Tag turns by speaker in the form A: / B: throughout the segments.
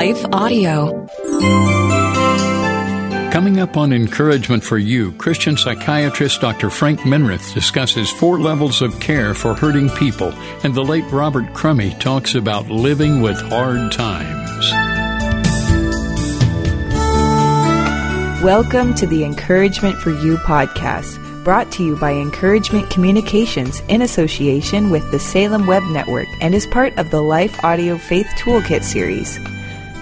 A: Life Audio.
B: Coming up on Encouragement for You, Christian psychiatrist Dr. Frank Minirth discusses four levels of care for hurting people, and the late Robert Crummie talks about living with hard times.
C: Welcome to the Encouragement for You podcast, brought to you by Encouragement Communications in association with the Salem Web Network and is part of the Life Audio Faith Toolkit series.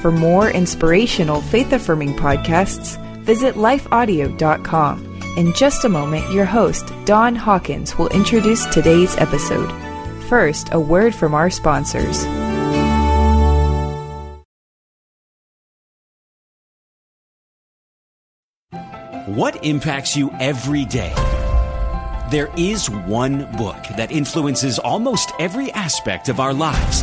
C: For more inspirational, faith affirming podcasts, visit lifeaudio.com. In just a moment, your host, Don Hawkins, will introduce today's episode. First, a word from our sponsors.
D: What impacts you every day? There is one book that influences almost every aspect of our lives.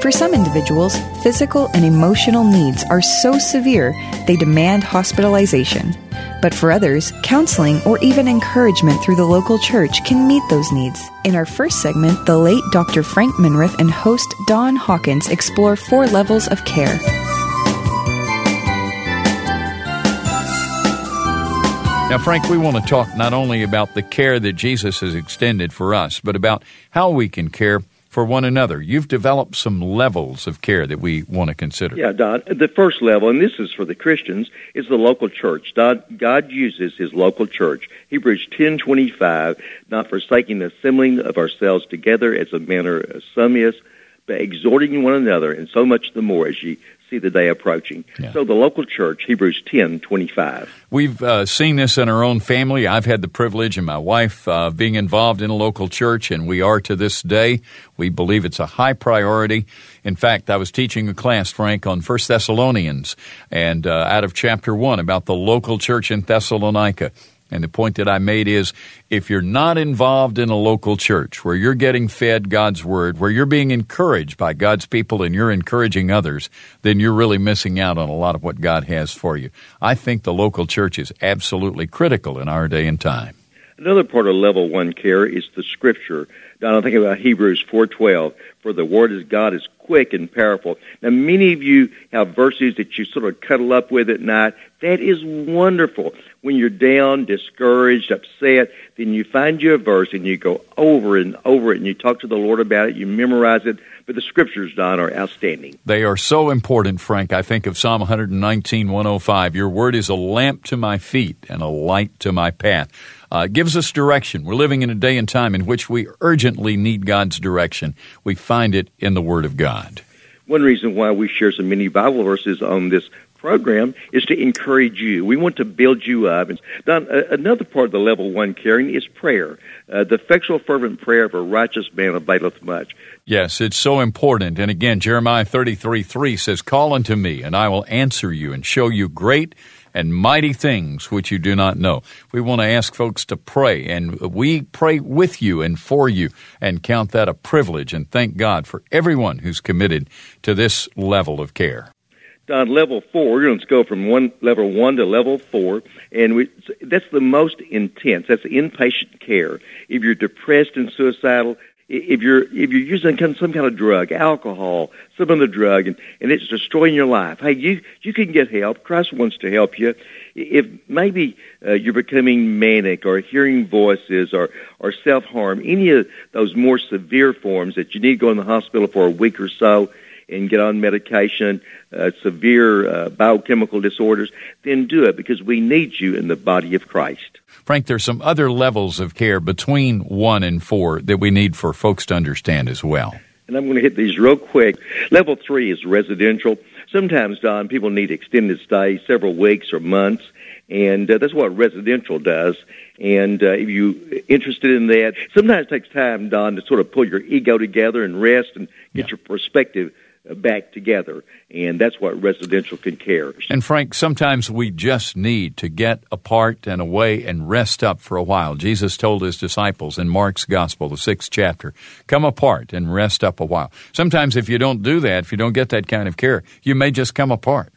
C: For some individuals, physical and emotional needs are so severe they demand hospitalization. But for others, counseling or even encouragement through the local church can meet those needs. In our first segment, the late Dr. Frank Minirth and host Don Hawkins explore four levels of care.
B: Now, Frank, we want to talk not only about the care that Jesus has extended for us, but about how we can care for one another. You've developed some levels of care that we want to consider.
E: Yeah, Don. The first level, and this is for the Christians, is the local church. God, God uses His local church. Hebrews ten twenty five, not forsaking the assembling of ourselves together as a manner of some is, exhorting one another, and so much the more as ye see the day approaching. Yeah. So the local church, Hebrews ten twenty five.
B: We've uh, seen this in our own family. I've had the privilege and my wife uh, being involved in a local church, and we are to this day. We believe it's a high priority. In fact, I was teaching a class, Frank, on First Thessalonians, and uh, out of chapter one about the local church in Thessalonica. And the point that I made is if you're not involved in a local church where you're getting fed God's word, where you're being encouraged by God's people and you're encouraging others, then you're really missing out on a lot of what God has for you. I think the local church is absolutely critical in our day and time.
E: Another part of level one care is the scripture. Now, I'm thinking about Hebrews 4:12. For the word of God is quick and powerful. Now, many of you have verses that you sort of cuddle up with at night. That is wonderful. When you're down, discouraged, upset, then you find you a verse and you go over and over it and you talk to the Lord about it. You memorize it. But the scriptures, Don, are outstanding.
B: They are so important, Frank. I think of Psalm 119, 105. Your word is a lamp to my feet and a light to my path uh, gives us direction. We're living in a day and time in which we urgently need God's direction. We find it in the Word of God.
E: One reason why we share so many Bible verses on this program is to encourage you. We want to build you up. And uh, another part of the level one caring is prayer. Uh, the effectual, fervent prayer of a righteous man availeth much.
B: Yes, it's so important. And again, Jeremiah 33 3 says, Call unto me, and I will answer you and show you great and mighty things which you do not know. We want to ask folks to pray, and we pray with you and for you and count that a privilege and thank God for everyone who's committed to this level of care.
E: On level four. We're going to go from one level one to level four, and we, that's the most intense. That's inpatient care. If you're depressed and suicidal, if you're if you're using some kind of drug, alcohol, some other drug, and, and it's destroying your life, hey, you you can get help. Christ wants to help you. If maybe uh, you're becoming manic or hearing voices or or self harm, any of those more severe forms that you need to go in the hospital for a week or so and get on medication, uh, severe uh, biochemical disorders, then do it because we need you in the body of Christ.
B: Frank, there's some other levels of care between one and four that we need for folks to understand as well.
E: And I'm going to hit these real quick. Level three is residential. Sometimes, Don, people need extended stay, several weeks or months, and uh, that's what residential does. And uh, if you're interested in that, sometimes it takes time, Don, to sort of pull your ego together and rest and get yeah. your perspective back together. And that's what residential can care.
B: And Frank, sometimes we just need to get apart and away and rest up for a while. Jesus told his disciples in Mark's Gospel, the sixth chapter, come apart and rest up a while. Sometimes if you don't do that, if you don't get that kind of care, you may just come apart.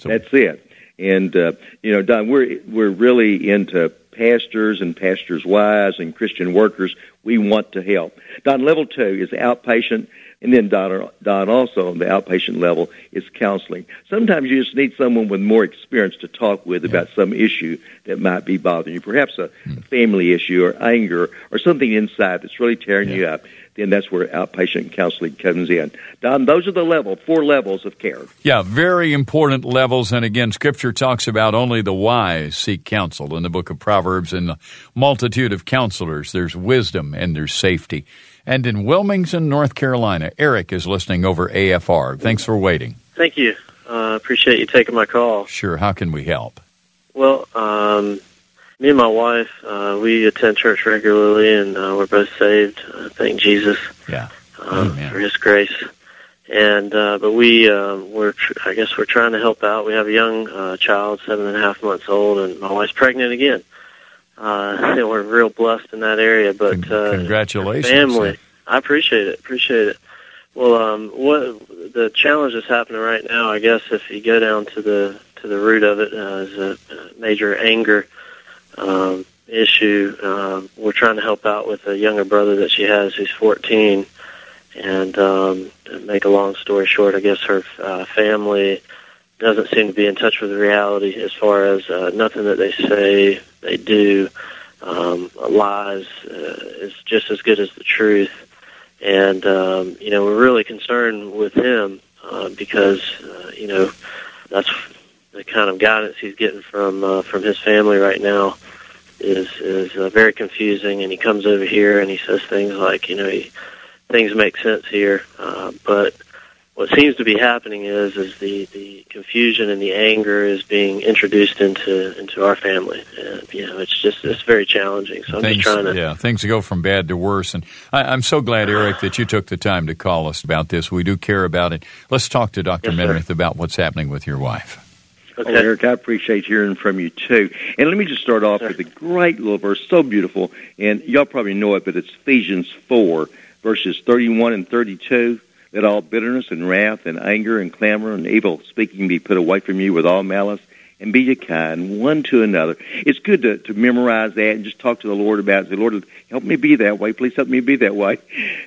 E: So, that's it. And, uh, you know, Don, we're, we're really into pastors and pastors' wives and Christian workers. We want to help. Don, level two is outpatient and then Don, Don also on the outpatient level is counseling. Sometimes you just need someone with more experience to talk with yeah. about some issue that might be bothering you, perhaps a hmm. family issue or anger or something inside that's really tearing yeah. you up. Then that's where outpatient counseling comes in. Don, those are the level, four levels of care.
B: Yeah, very important levels. And again, Scripture talks about only the wise seek counsel in the book of Proverbs. And the multitude of counselors, there's wisdom and there's safety and in Wilmington, North Carolina. Eric is listening over AFR. Thanks for waiting.
A: Thank you. I uh, appreciate you taking my call.
B: Sure. How can we help?
A: Well, um, me and my wife, uh, we attend church regularly, and uh, we're both saved. Uh, thank Jesus.
B: Yeah.
A: Um, for His grace. And uh, but we uh, we're tr- I guess we're trying to help out. We have a young uh, child, seven and a half months old, and my wife's pregnant again uh, we're real blessed in that area. But
B: uh, congratulations,
A: family. I appreciate it. Appreciate it. Well, um, what the challenge that's happening right now, I guess, if you go down to the to the root of it, uh, is a major anger um, issue. Uh, we're trying to help out with a younger brother that she has who's 14. And um, to make a long story short, I guess her uh, family doesn't seem to be in touch with reality as far as uh, nothing that they say they do um, lies uh, is just as good as the truth. And um, you know, we're really concerned with him uh, because uh, you know that's the kind of guidance he's getting from uh, from his family right now is is uh, very confusing. And he comes over here and he says things like, you know, he, things make sense here, uh, but what seems to be happening is is the, the confusion and the anger is being introduced into into our family, and you know it's just it's very challenging. So I'm
B: things,
A: just trying to
B: yeah things go from bad to worse, and I, am so glad Eric that you took the time to call us about this. We do care about it. Let's talk to Dr. Yes, about what's happening with your wife.
E: Okay. Well, Eric, I appreciate hearing from you too. And let me just start off with a great little verse, so beautiful, and y'all probably know it, but it's Ephesians four verses thirty-one and thirty-two. Let all bitterness and wrath and anger and clamor and evil speaking be put away from you with all malice, and be ye kind one to another. It's good to, to memorize that and just talk to the Lord about it. Say, Lord, help me be that way. Please help me be that way.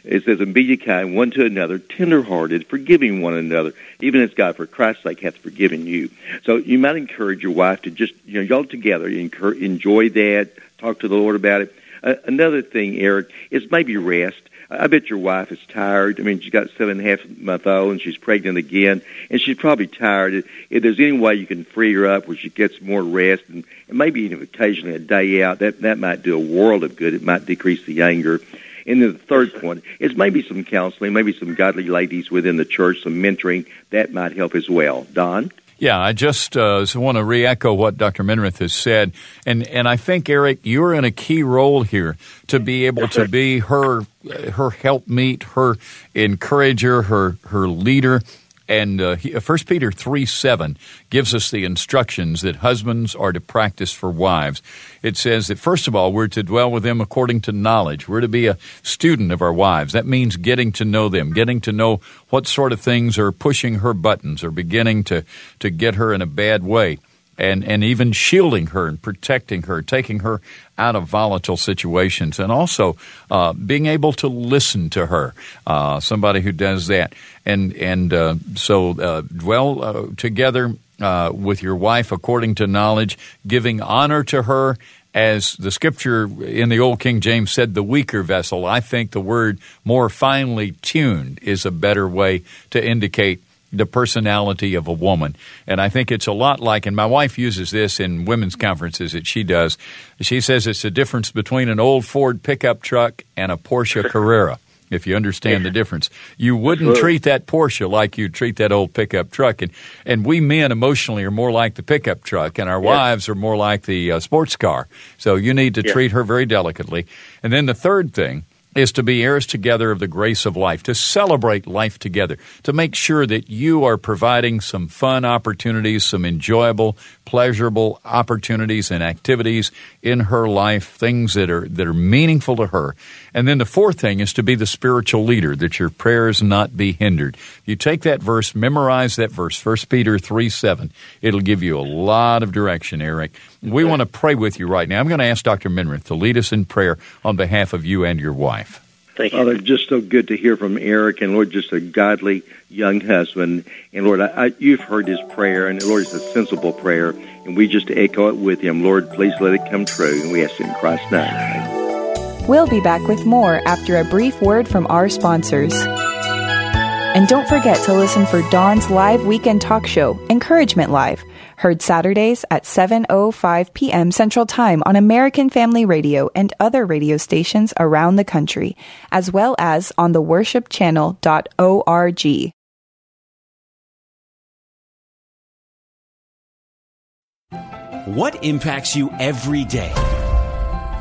E: It says, and be ye kind one to another, tenderhearted, forgiving one another, even as God, for Christ's sake, hath forgiven you. So you might encourage your wife to just, you know, y'all together, enjoy that, talk to the Lord about it. Uh, another thing, Eric, is maybe rest. I bet your wife is tired. I mean, she's got seven and a half month old, and she's pregnant again, and she's probably tired. If there's any way you can free her up where she gets more rest, and, and maybe even occasionally a day out, that that might do a world of good. It might decrease the anger. And then the third point is maybe some counseling, maybe some godly ladies within the church, some mentoring that might help as well. Don.
B: Yeah, I just uh, want to re-echo what Dr. Minirth has said, and and I think Eric, you're in a key role here to be able to be her her helpmeet, her encourager, her her leader. And uh, 1 uh, Peter 3 7 gives us the instructions that husbands are to practice for wives. It says that, first of all, we're to dwell with them according to knowledge. We're to be a student of our wives. That means getting to know them, getting to know what sort of things are pushing her buttons or beginning to, to get her in a bad way and, and even shielding her and protecting her, taking her out of volatile situations, and also uh, being able to listen to her. Uh, somebody who does that, and and uh, so uh, dwell uh, together uh, with your wife according to knowledge, giving honor to her. As the scripture in the Old King James said, the weaker vessel, I think the word more finely tuned is a better way to indicate the personality of a woman. And I think it's a lot like, and my wife uses this in women's conferences that she does. She says it's the difference between an old Ford pickup truck and a Porsche Carrera. If you understand the difference, you wouldn't treat that Porsche like you'd treat that old pickup truck, and and we men emotionally are more like the pickup truck, and our yeah. wives are more like the uh, sports car. So you need to yeah. treat her very delicately. And then the third thing is to be heirs together of the grace of life, to celebrate life together, to make sure that you are providing some fun opportunities, some enjoyable, pleasurable opportunities and activities in her life, things that are that are meaningful to her. And then the fourth thing is to be the spiritual leader, that your prayers not be hindered. You take that verse, memorize that verse, 1 Peter 3 7. It'll give you a lot of direction, Eric. We want to pray with you right now. I'm going to ask Dr. Minirth to lead us in prayer on behalf of you and your wife.
A: Thank you.
E: Father, just so good to hear from Eric, and Lord, just a godly young husband. And Lord, I, I, you've heard his prayer, and Lord, it's a sensible prayer, and we just echo it with him. Lord, please let it come true, and we ask it in Christ's name.
C: We'll be back with more after a brief word from our sponsors. And don't forget to listen for Don's live weekend talk show, Encouragement Live Heard Saturdays at 7:05 p.m. Central Time on American Family Radio and other radio stations around the country, as well as on the worshipchannel.org.
D: What impacts you every day?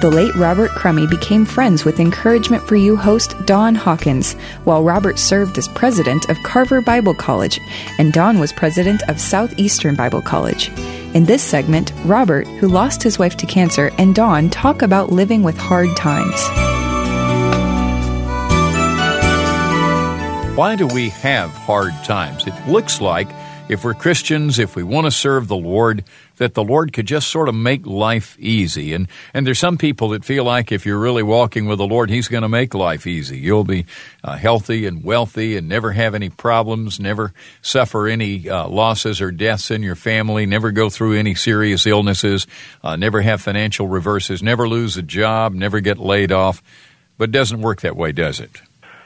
C: the late Robert Crummie became friends with Encouragement for You host Don Hawkins, while Robert served as president of Carver Bible College, and Don was president of Southeastern Bible College. In this segment, Robert, who lost his wife to cancer, and Don talk about living with hard times.
B: Why do we have hard times? It looks like if we're Christians, if we want to serve the Lord, that the Lord could just sort of make life easy. And, and there's some people that feel like if you're really walking with the Lord, He's going to make life easy. You'll be uh, healthy and wealthy and never have any problems, never suffer any uh, losses or deaths in your family, never go through any serious illnesses, uh, never have financial reverses, never lose a job, never get laid off. But it doesn't work that way, does it?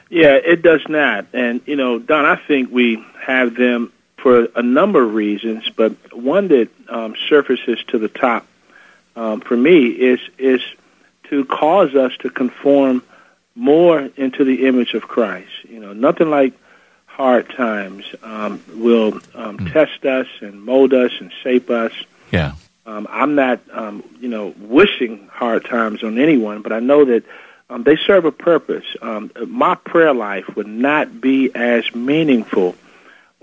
F: Yeah, it does not. And, you know, Don, I think we have them for a number of reasons, but one that um, surfaces to the top um, for me is is to cause us to conform more into the image of Christ. You know, nothing like hard times um, will um, mm. test us and mold us and shape us.
B: Yeah.
F: Um, I'm not, um, you know, wishing hard times on anyone, but I know that um, they serve a purpose. Um, my prayer life would not be as meaningful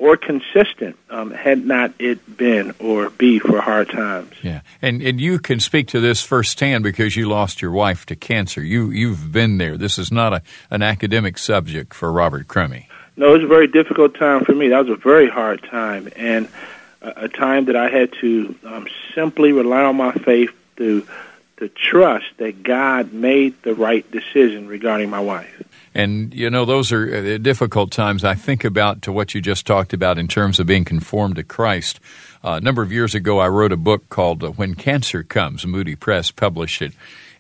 F: or consistent um, had not it been or be for hard times.
B: Yeah, and and you can speak to this firsthand because you lost your wife to cancer. You you've been there. This is not a an academic subject for Robert Crummie.
F: No, it was a very difficult time for me. That was a very hard time, and a, a time that I had to um, simply rely on my faith to to trust that God made the right decision regarding my wife.
B: And, you know, those are uh, difficult times. I think about to what you just talked about in terms of being conformed to Christ. Uh, a number of years ago, I wrote a book called uh, When Cancer Comes. Moody Press published it.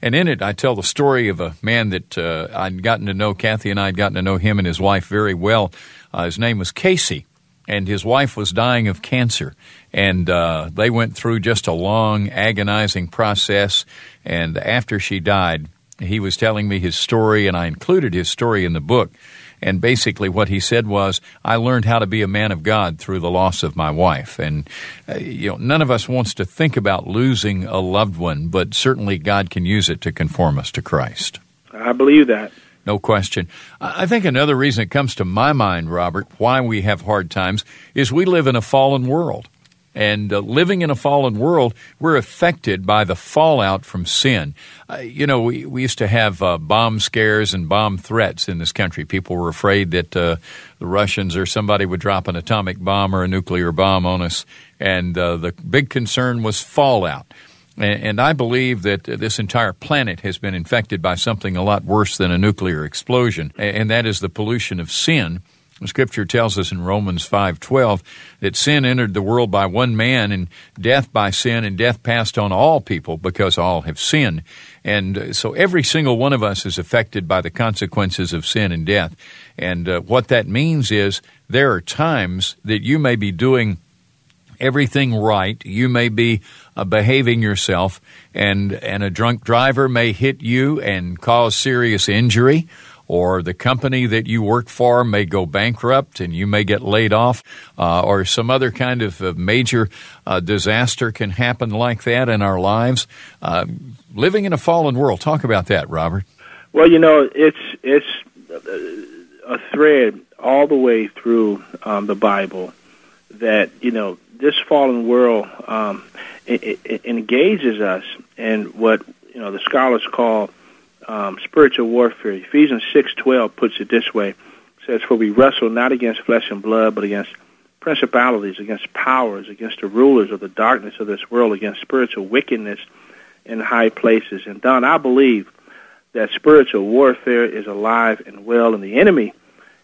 B: And in it, I tell the story of a man that uh, I'd gotten to know. Kathy and I had gotten to know him and his wife very well. Uh, his name was Casey, and his wife was dying of cancer. And uh, they went through just a long, agonizing process. And after she died, he was telling me his story, and I included his story in the book. And basically, what he said was, "I learned how to be a man of God through the loss of my wife." And uh, you know, none of us wants to think about losing a loved one, but certainly God can use it to conform us to Christ.
F: I believe that.
B: No question. I think another reason it comes to my mind, Robert, why we have hard times is we live in a fallen world. And uh, living in a fallen world, we're affected by the fallout from sin. Uh, you know, we, we used to have uh, bomb scares and bomb threats in this country. People were afraid that uh, the Russians or somebody would drop an atomic bomb or a nuclear bomb on us. And uh, the big concern was fallout. And, and I believe that this entire planet has been infected by something a lot worse than a nuclear explosion, and that is the pollution of sin Scripture tells us in Romans 5:12 that sin entered the world by one man and death by sin and death passed on all people because all have sinned. And so every single one of us is affected by the consequences of sin and death. And uh, what that means is there are times that you may be doing everything right. You may be uh, behaving yourself and and a drunk driver may hit you and cause serious injury or the company that you work for may go bankrupt and you may get laid off, uh, or some other kind of uh, major uh, disaster can happen like that in our lives. Uh, living in a fallen world. Talk about that, Robert.
F: Well, you know, it's it's a thread all the way through um, the Bible that you know this fallen world um, it, it engages us in what you know the scholars call um, spiritual warfare. Ephesians six twelve puts it this way: it says, "For we wrestle not against flesh and blood, but against principalities, against powers, against the rulers of the darkness of this world, against spiritual wickedness in high places." And Don, I believe that spiritual warfare is alive and well, and the enemy,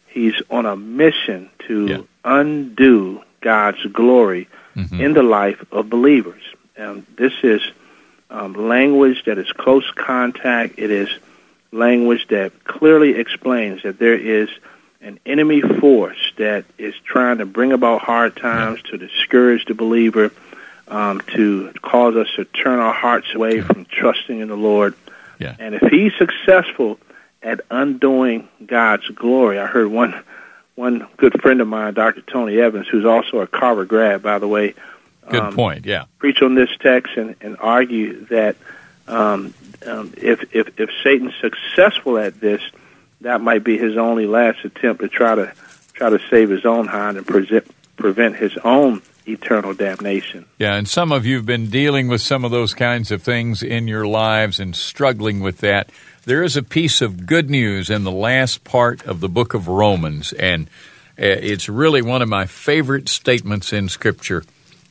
F: he's on a mission to yeah. undo God's glory mm-hmm. in the life of believers. And this is um, language that is close contact. It is language that clearly explains that there is an enemy force that is trying to bring about hard times, to discourage the believer, um, to cause us to turn our hearts away from trusting in the Lord.
B: Yeah.
F: And if he's successful at undoing God's glory, I heard one one good friend of mine, Dr. Tony Evans, who's also a Carver grad, by the way,
B: Good um, point. Yeah.
F: Preach on this text and, and argue that um, um, if, if if Satan's successful at this, that might be his only last attempt to try to try to save his own hind and present, prevent his own eternal damnation.
B: Yeah, and some of you've been dealing with some of those kinds of things in your lives and struggling with that. There is a piece of good news in the last part of the book of Romans, and uh, it's really one of my favorite statements in Scripture.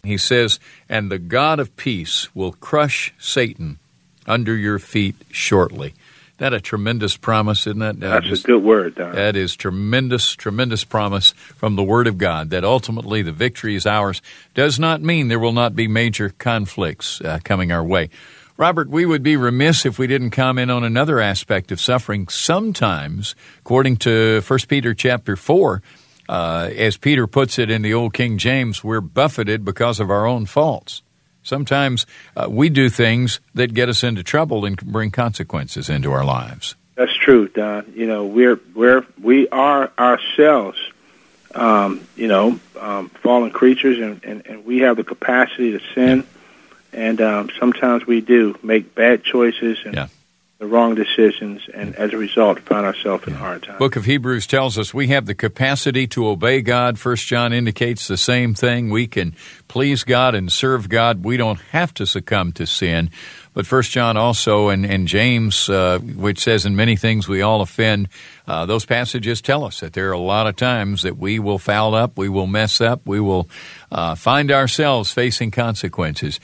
B: He says, And the God of peace will crush Satan under your feet shortly. That a tremendous promise, isn't that?
F: That's a good word, Don.
B: That is tremendous, tremendous promise from the Word of God that ultimately the victory is ours. Does not mean there will not be major conflicts uh, coming our way. Robert, we would be remiss if we didn't comment on another aspect of suffering. Sometimes, according to 1 Peter chapter 4, uh, as Peter puts it in the Old King James, we're buffeted because of our own faults. Sometimes uh, we do things that get us into trouble and bring consequences into our lives.
F: That's true, Don. You know, we're we're we are ourselves, um, you know, um, fallen creatures, and, and, and we have the capacity to sin, and um, sometimes we do make bad choices and
B: yeah
F: the wrong decisions, and as a result, found ourselves in hard times.
B: Book of Hebrews tells us we have the capacity to obey God. First John indicates the same thing. We can please God and serve God. We don't have to succumb to sin. But First John also and, and James, uh, which says in many things we all offend, uh, those passages tell us that there are a lot of times that we will foul up, we will mess up, we will uh, find ourselves facing consequences.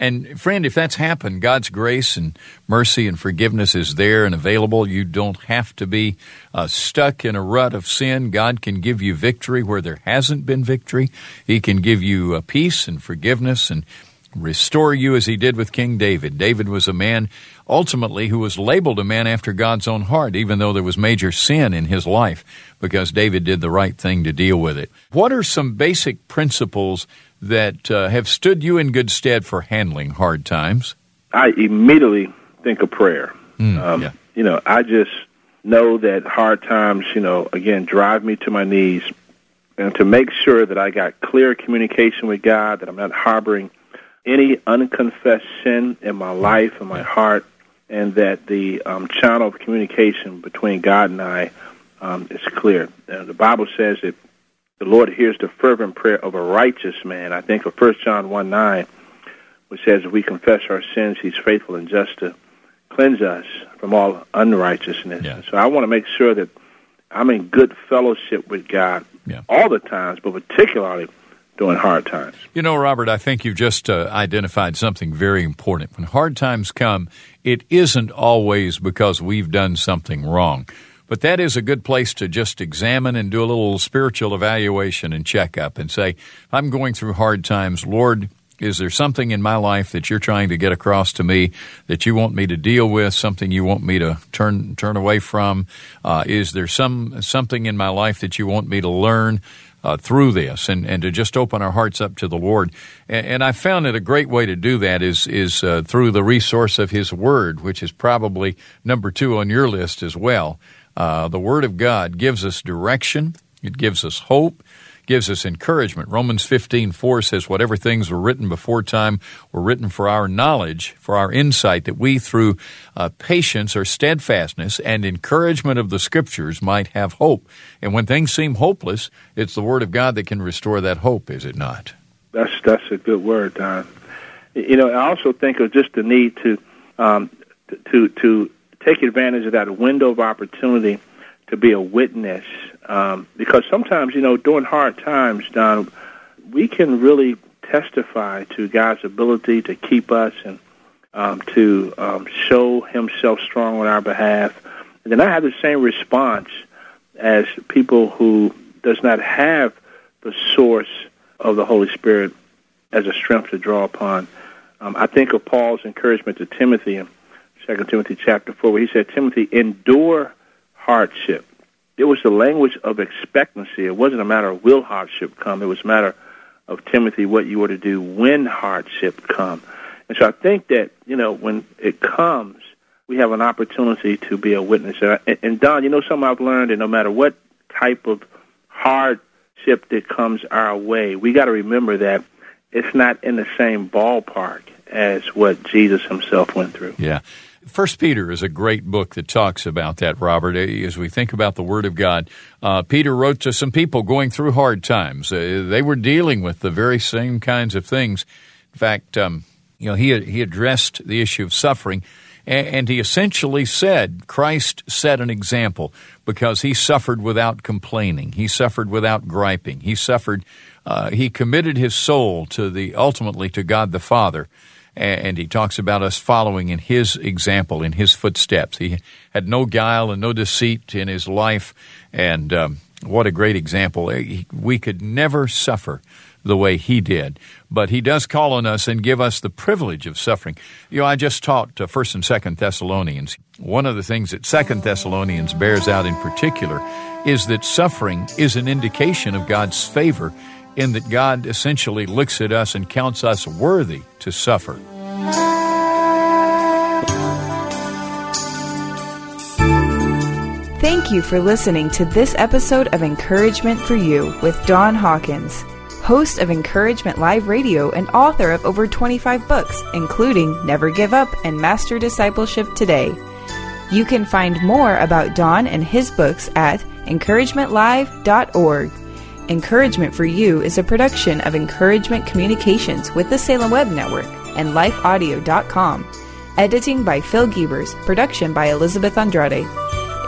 B: And friend, if that's happened, God's grace and mercy and forgiveness is there and available. You don't have to be uh, stuck in a rut of sin. God can give you victory where there hasn't been victory. He can give you uh, peace and forgiveness and restore you as he did with King David. David was a man ultimately who was labeled a man after God's own heart, even though there was major sin in his life, because David did the right thing to deal with it. What are some basic principles that uh, have stood you in good stead for handling hard times?
F: I immediately think of prayer.
B: Mm, um, yeah.
F: You know, I just know that hard times, you know, again, drive me to my knees. And to make sure that I got clear communication with God, that I'm not harboring any unconfessed sin in my life and my heart, and that the um, channel of communication between God and I um, is clear. Uh, the Bible says that the Lord hears the fervent prayer of a righteous man. I think of 1 John 1 9, which says, If we confess our sins, He's faithful and just to cleanse us from all unrighteousness.
B: Yeah.
F: So I want to make sure that I'm in good fellowship with God
B: yeah.
F: all the times, but particularly during hard times.
B: You know, Robert, I think you've just uh, identified something very important. When hard times come, it isn't always because we've done something wrong. But that is a good place to just examine and do a little spiritual evaluation and check up and say, I'm going through hard times. Lord, is there something in my life that you're trying to get across to me that you want me to deal with? Something you want me to turn turn away from? Uh, is there some something in my life that you want me to learn? uh, through this and, and to just open our hearts up to the Lord. And, and I found that a great way to do that is, is uh, through the resource of His Word, which is probably number two on your list as well. Uh, the Word of God gives us direction, it gives us hope, gives us encouragement. Romans 15, 4 says, Whatever things were written before time were written for our knowledge, for our insight, that we through uh, patience or steadfastness and encouragement of the Scriptures might have hope. And when things seem hopeless, it's the Word of God that can restore that hope, is it not?
F: That's, that's a good word, Don. You know, I also think of just the need to, um, to, to take advantage of that window of opportunity to be a witness um, because sometimes, you know, during hard times, Don, we can really testify to God's ability to keep us and um, to um, show Himself strong on our behalf. And then I have the same response as people who does not have the source of the Holy Spirit as a strength to draw upon. Um, I think of Paul's encouragement to Timothy Second Timothy chapter four, where he said, "Timothy, endure hardship." it was the language of expectancy. It wasn't a matter of will hardship come. It was a matter of Timothy what you were to do when hardship come. And so I think that you know when it comes, we have an opportunity to be a witness. And, and Don, you know something I've learned, and no matter what type of hardship that comes our way, we got to remember that it's not in the same ballpark as what Jesus himself went through.
B: Yeah. First Peter is a great book that talks about that, Robert. As we think about the Word of God, uh, Peter wrote to some people going through hard times. Uh, they were dealing with the very same kinds of things. In fact, um, you know, he he addressed the issue of suffering, and, and he essentially said Christ set an example because he suffered without complaining. He suffered without griping. He suffered. Uh, he committed his soul to the ultimately to God the Father and he talks about us following in his example, in his footsteps. He had no guile and no deceit in his life, and um, what a great example. We could never suffer the way he did, but he does call on us and give us the privilege of suffering. You know, I just taught First and Second Thessalonians. One of the things that Second Thessalonians bears out in particular is that suffering is an indication of God's favor in that God essentially looks at us and counts us worthy to suffer.
C: Thank you for listening to this episode of Encouragement for You with Don Hawkins, host of Encouragement Live Radio and author of over 25 books, including Never Give Up and Master Discipleship Today. You can find more about Don and his books at encouragementlive.org. Encouragement for You is a production of Encouragement Communications with the Salem Web Network and lifeaudio.com. Editing by Phil Gebers, production by Elizabeth Andrade.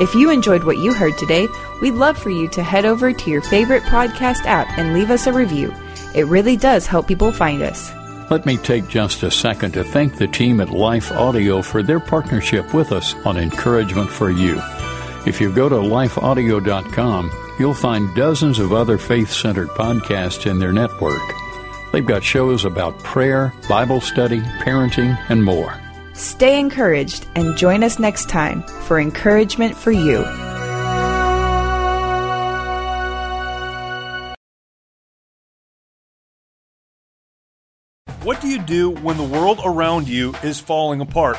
C: If you enjoyed what you heard today, we'd love for you to head over to your favorite podcast app and leave us a review. It really does help people find us.
B: Let me take just a second to thank the team at Life Audio for their partnership with us on Encouragement for You. If you go to lifeaudio.com, you'll find dozens of other faith centered podcasts in their network. They've got shows about prayer, Bible study, parenting, and more.
C: Stay encouraged and join us next time for Encouragement for You.
G: What do you do when the world around you is falling apart?